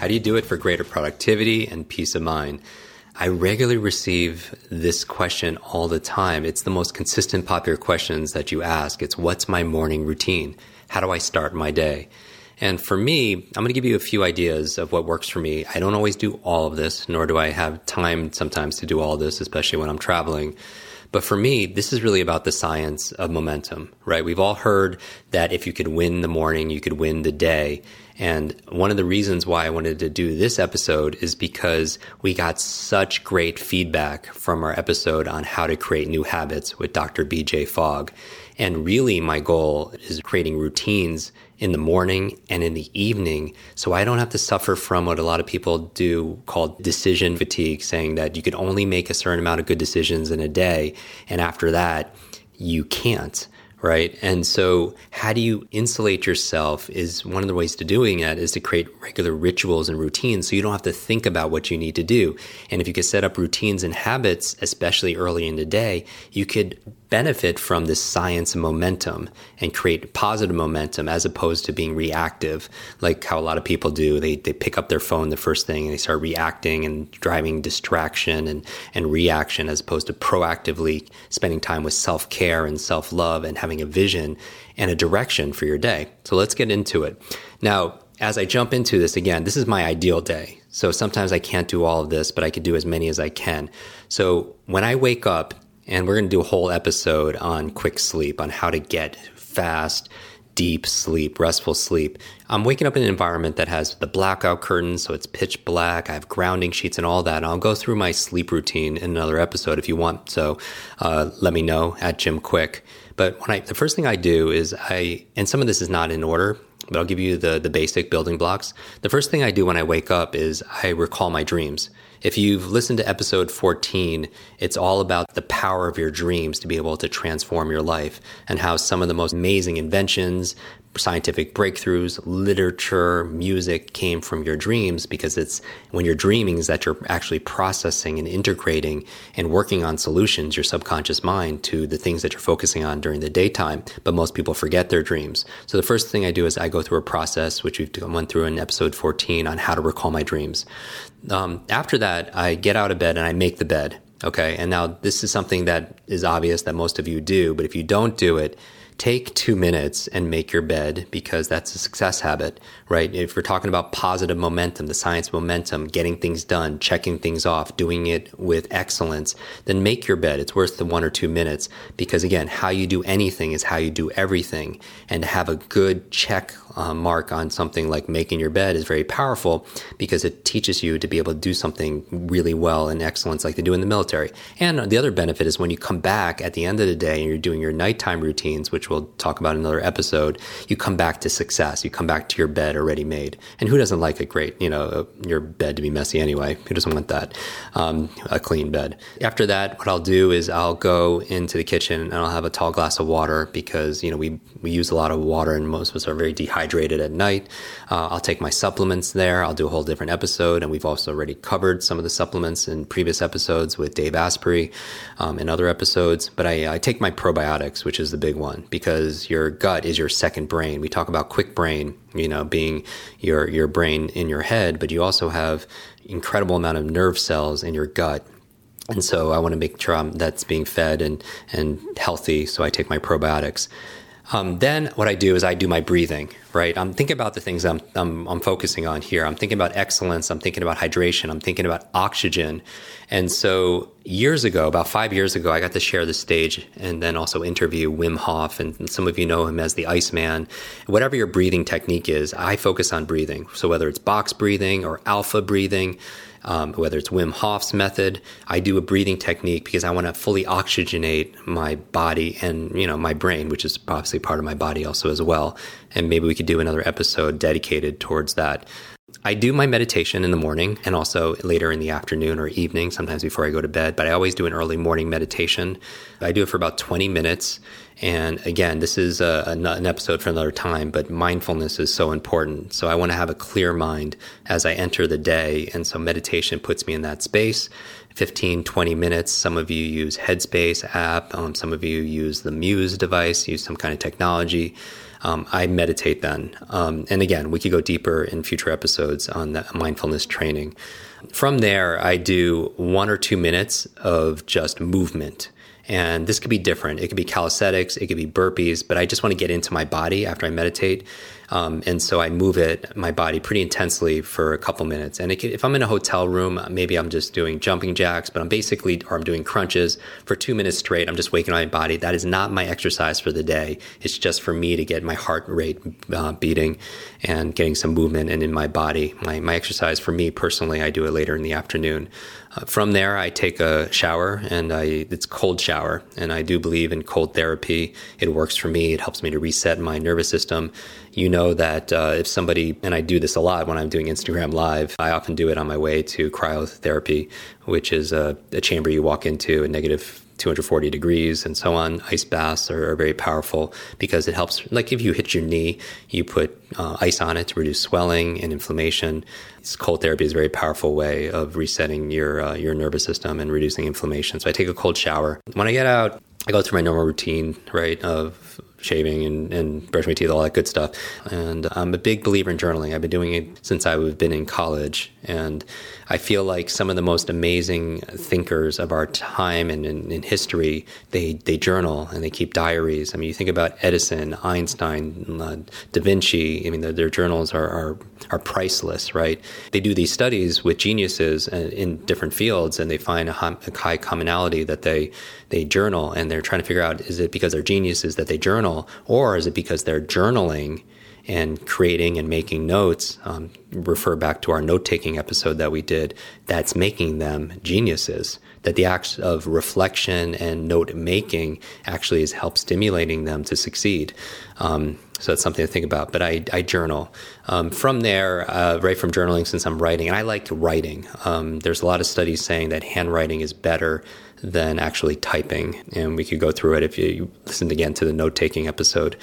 How do you do it for greater productivity and peace of mind? I regularly receive this question all the time. It's the most consistent popular questions that you ask. It's what's my morning routine? How do I start my day? And for me, I'm going to give you a few ideas of what works for me. I don't always do all of this, nor do I have time sometimes to do all this, especially when I'm traveling. But for me, this is really about the science of momentum, right? We've all heard that if you could win the morning, you could win the day. And one of the reasons why I wanted to do this episode is because we got such great feedback from our episode on how to create new habits with Dr. BJ Fogg. And really, my goal is creating routines in the morning and in the evening so I don't have to suffer from what a lot of people do called decision fatigue, saying that you can only make a certain amount of good decisions in a day. And after that, you can't right? And so, how do you insulate yourself? Is one of the ways to doing that is to create regular rituals and routines so you don't have to think about what you need to do. And if you could set up routines and habits, especially early in the day, you could benefit from this science momentum and create positive momentum as opposed to being reactive, like how a lot of people do. They, they pick up their phone the first thing and they start reacting and driving distraction and, and reaction as opposed to proactively spending time with self care and self love and having a vision and a direction for your day. So let's get into it. Now, as I jump into this again, this is my ideal day. So sometimes I can't do all of this, but I could do as many as I can. So when I wake up, and we're going to do a whole episode on quick sleep, on how to get fast, deep sleep, restful sleep. I'm waking up in an environment that has the blackout curtains, so it's pitch black. I have grounding sheets and all that. And I'll go through my sleep routine in another episode if you want. So uh, let me know at Jim Kwik. But when I, the first thing I do is I, and some of this is not in order, but I'll give you the the basic building blocks. The first thing I do when I wake up is I recall my dreams. If you've listened to episode 14, it's all about the power of your dreams to be able to transform your life and how some of the most amazing inventions, scientific breakthroughs, literature, music came from your dreams because it's when you're dreaming is that you're actually processing and integrating and working on solutions, your subconscious mind to the things that you're focusing on during the daytime. But most people forget their dreams. So the first thing I do is I go through a process, which we've went through in episode 14 on how to recall my dreams. Um, after that, I get out of bed and I make the bed. Okay. And now this is something that is obvious that most of you do, but if you don't do it, take two minutes and make your bed because that's a success habit, right? If we're talking about positive momentum, the science momentum, getting things done, checking things off, doing it with excellence, then make your bed. It's worth the one or two minutes because again, how you do anything is how you do everything. And have a good check uh, mark on something like making your bed is very powerful because it teaches you to be able to do something really well and excellence like they do in the military. And the other benefit is when you come back at the end of the day and you're doing your nighttime routines, which we'll talk about in another episode, you come back to success. You come back to your bed already made. And who doesn't like a Great, you know, your bed to be messy anyway. Who doesn't want that? Um, a clean bed. After that, what I'll do is I'll go into the kitchen and I'll have a tall glass of water because, you know, we, we use a lot of water and most of us are very dehydrated at night. Uh, I'll take my supplements there. I'll do a whole different episode. And we've also already covered some of the supplements in previous episodes with Dave Asprey um, and other episodes. But I, I take my probiotics, which is the big one because your gut is your second brain. We talk about Kwik Brain, you know, being your your brain in your head, but you also have incredible amount of nerve cells in your gut. And so I want to make sure I'm, that's being fed and and healthy. So I take my probiotics. Um, then what I do is I do my breathing, right? I'm thinking about the things I'm, I'm, I'm, focusing on here. I'm thinking about excellence. I'm thinking about hydration. I'm thinking about oxygen. And so years ago, about five years ago, I got to share the stage and then also interview Wim Hof. And some of you know him as the Iceman. Whatever your breathing technique is, I focus on breathing. So whether it's box breathing or alpha breathing, um, whether it's Wim Hof's method. I do a breathing technique because I want to fully oxygenate my body and you know my brain, which is obviously part of my body also as well. And maybe we could do another episode dedicated towards that. I do my meditation in the morning and also later in the afternoon or evening, sometimes before I go to bed, but I always do an early morning meditation. I do it for about 20 minutes. And again, this is a, an episode for another time, but mindfulness is so important. So I want to have a clear mind as I enter the day. And so meditation puts me in that space. 15, 20 minutes. Some of you use Headspace app. Um, some of you use the Muse device, use some kind of technology um, I meditate then. Um, and again, we could go deeper in future episodes on that mindfulness training. From there, I do one or two minutes of just movement. And this could be different. It could be calisthenics, it could be burpees, but I just want to get into my body after I meditate. Um, and so I move it, my body, pretty intensely for a couple minutes. And can, if I'm in a hotel room, maybe I'm just doing jumping jacks, but I'm basically, or I'm doing crunches for two minutes straight. I'm just waking up my body. That is not my exercise for the day. It's just for me to get my heart rate uh, beating and getting some movement and in my body. My, my exercise for me personally, I do it later in the afternoon. Uh, from there, I take a shower, and I it's cold shower, and I do believe in cold therapy. It works for me. It helps me to reset my nervous system. You know that uh, if somebody, and I do this a lot when I'm doing Instagram Live, I often do it on my way to cryotherapy, which is a, a chamber you walk into, a negative 240 degrees and so on. Ice baths are, are, very powerful because it helps. Like if you hit your knee, you put uh, ice on it to reduce swelling and inflammation. Cold therapy is a very powerful way of resetting your uh, your nervous system and reducing inflammation. So I take a cold shower. When I get out, I go through my normal routine, right, of shaving and, and brushing my teeth, all that good stuff. And I'm a big believer in journaling. I've been doing it since I've been in college. And I feel like some of the most amazing thinkers of our time and in, history, they, they journal and they keep diaries. I mean, you think about Edison, Einstein, uh, Da Vinci. I mean, their, their journals are, are, are priceless, right? They do these studies with geniuses in different fields and they find a high commonality that they, they journal and they're trying to figure out, is it because they're geniuses that they journal or is it because they're journaling and creating and making notes, um, refer back to our note taking episode that we did, that's making them geniuses. That the act of reflection and note making actually is help stimulating them to succeed. Um, so that's something to think about. But I, I journal. Um, from there, uh, right from journaling, since I'm writing, and I like writing, um, there's a lot of studies saying that handwriting is better than actually typing. And we could go through it if you listened again to the note taking episode.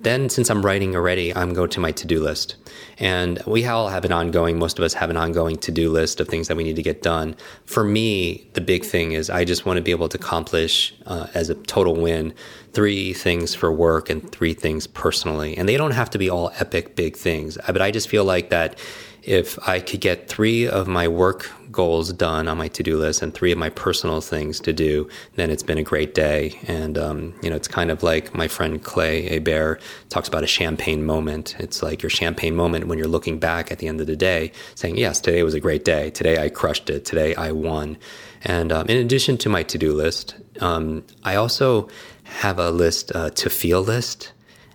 Then, since I'm writing already, I'm going to my to do list. And we all have an ongoing, most of us have an ongoing to do list of things that we need to get done. For me, the big thing is I just want to be able to accomplish uh, as a total win three things for work and three things personally. And they don't have to be all epic big things, but I just feel like that if I could get three of my work goals done on my to-do list and three of my personal things to do, then it's been a great day. And um, you know, it's kind of like my friend Clay Hebert talks about a champagne moment. It's like your champagne moment when you're looking back at the end of the day, saying, "Yes, today was a great day. Today I crushed it. Today I won." And um, in addition to my to-do list, um, I also have a list uh, to feel list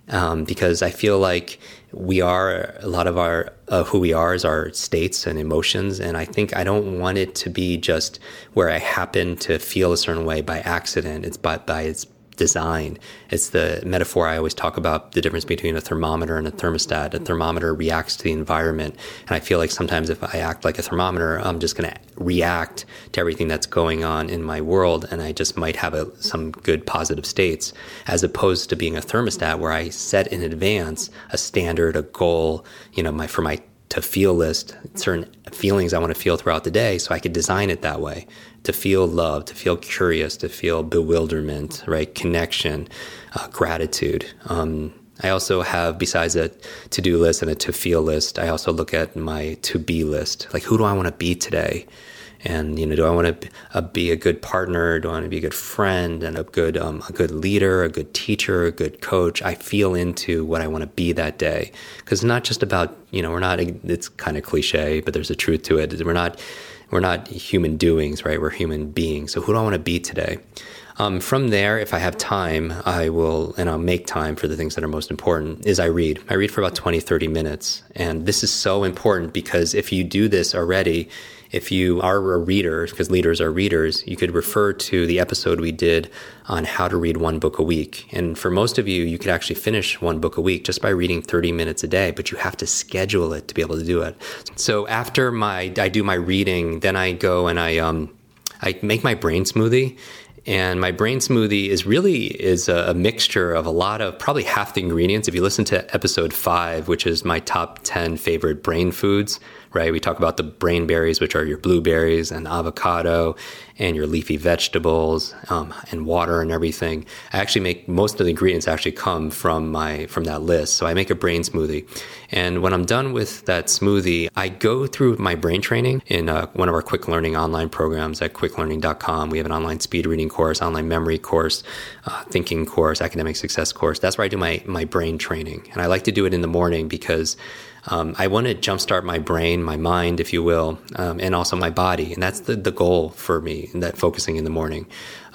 um, because I feel like we are a lot of our uh, who we are is our states and emotions. And i think i don't want it to be just where i happen to feel a certain way by accident. It's by, by its design. It's the metaphor I always talk about the difference between a thermometer and a thermostat. A thermometer reacts to the environment. And I feel like sometimes if I act like a thermometer, I'm just going to react to everything that's going on in my world. And I just might have a, some good positive states as opposed to being a thermostat where I set in advance a standard, a goal, you know, my, for my to feel list, certain feelings I want to feel throughout the day so I could design it that way to feel love, to feel curious, to feel bewilderment, right? Connection, uh, gratitude. Um, I also have, besides a to do list and a to feel list, I also look at my to be list. Like, who do I want to be today? And you know, do I want to uh, be a good partner? Do I want to be a good friend and a good um, a good leader, a good teacher, a good coach? I feel into what I want to be that day because it's not just about you know we're not. It's kind of cliche, but there's a truth to it. We're not we're not human doings, right? We're human beings. So who do I want to be today? Um, from there, if I have time, I will, and I'll make time for the things that are most important, is I read. I read for about 20, 30 minutes. And this is so important because if you do this already, if you are a reader, because leaders are readers, you could refer to the episode we did on how to read one book a week. And for most of you, you could actually finish one book a week just by reading 30 minutes a day, but you have to schedule it to be able to do it. So after my, I do my reading, then I go and I, um, I make my brain smoothie and my brain smoothie is really is a, a, mixture of a lot of probably half the ingredients. If you listen to episode five, which is my top 10 favorite brain foods, right? We talk about the brain berries, which are your blueberries and avocado and your leafy vegetables um, and water and everything. I actually make most of the ingredients actually come from my from that list. So I make a brain smoothie, and when I'm done with that smoothie, I go through my brain training in uh, one of our Kwik Learning online programs at kwiklearning.com. We have an online speed reading course, online memory course, uh, thinking course, academic success course. That's where I do my my brain training, and I like to do it in the morning because um, I want to jumpstart my brain, my mind, if you will, um, and also my body. And that's the, the goal for me, that focusing in the morning.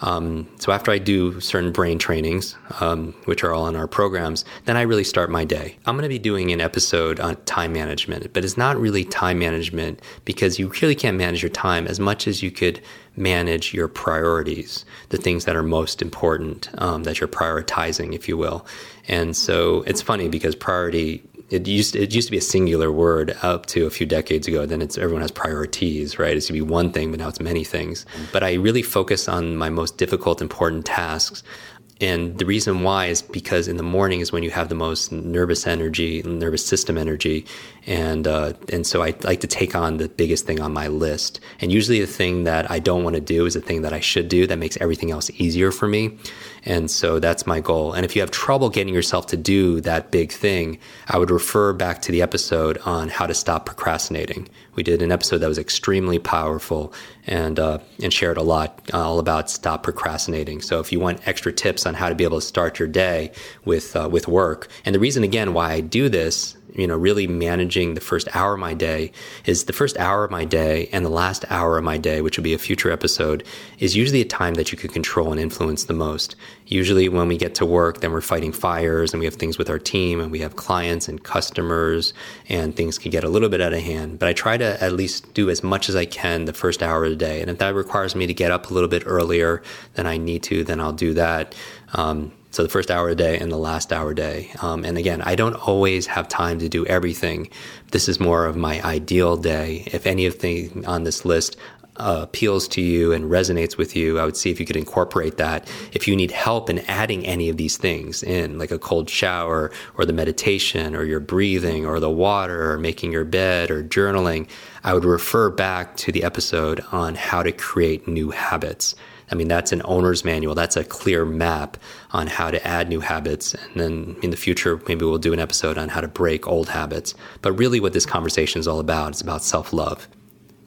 Um, so after I do certain brain trainings, um, which are all in our programs, then I really start my day. I'm going to be doing an episode on time management, but it's not really time management because you really can't manage your time as much as you could manage your priorities, the things that are most important um, that you're prioritizing, if you will. And so it's funny because priority it used it used to be a singular word up to a few decades ago. Then it's everyone has priorities, right? It used to be one thing, but now it's many things. But I really focus on my most difficult, important tasks. And the reason why is because in the morning is when you have the most nervous energy, nervous system energy, and uh, and so I like to take on the biggest thing on my list. And usually the thing that I don't want to do is the thing that I should do that makes everything else easier for me. And so that's my goal. And if you have trouble getting yourself to do that big thing, I would refer back to the episode on how to stop procrastinating. We did an episode that was extremely powerful and uh, and shared a lot uh, all about stop procrastinating. So if you want extra tips on how to be able to start your day with uh, with work, and the reason again why I do this you know, really managing the first hour of my day is the first hour of my day and the last hour of my day, which will be a future episode, is usually a time that you could control and influence the most. Usually when we get to work, then we're fighting fires and we have things with our team and we have clients and customers and things can get a little bit out of hand. But I try to at least do as much as I can the first hour of the day. And if that requires me to get up a little bit earlier than I need to, then I'll do that. Um, so the first hour a day and the last hour a day. Um, and again, I don't always have time to do everything. This is more of my ideal day. If any of the on this list uh, appeals to you and resonates with you, I would see if you could incorporate that. If you need help in adding any of these things in, like a cold shower or the meditation or your breathing or the water or making your bed or journaling, I would refer back to the episode on how to create new habits. I mean, that's an owner's manual. That's a clear map on how to add new habits. And then in the future, maybe we'll do an episode on how to break old habits. But really, what this conversation is all about is about self love.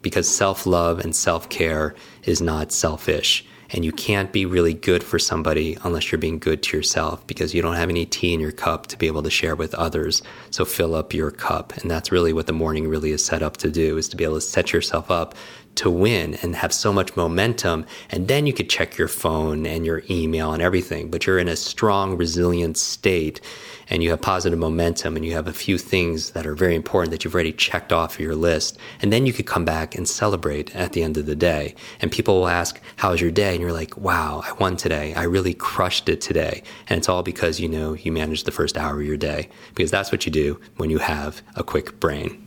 Because self love and self care is not selfish. And you can't be really good for somebody unless you're being good to yourself because you don't have any tea in your cup to be able to share with others. So fill up your cup. And that's really what the morning really is set up to do is to be able to set yourself up to win and have so much momentum. And then you could check your phone and your email and everything, but you're in a strong, resilient state and you have positive momentum and you have a few things that are very important that you've already checked off your list. And then you could come back and celebrate at the end of the day. And people will ask, How's your day? And you're like, Wow, I won today. I really crushed it today. And it's all because you know you managed the first hour of your day because that's what you do when you have a quick brain.